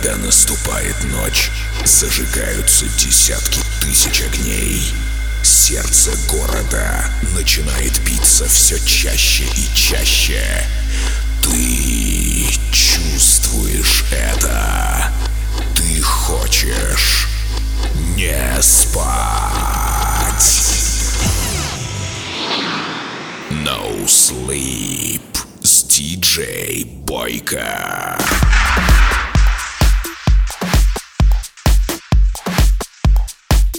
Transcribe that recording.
Когда наступает ночь, зажигаются десятки тысяч огней. Сердце города начинает биться все чаще и чаще. Ты чувствуешь это. Ты хочешь не спать. No Sleep с диджей Бойко.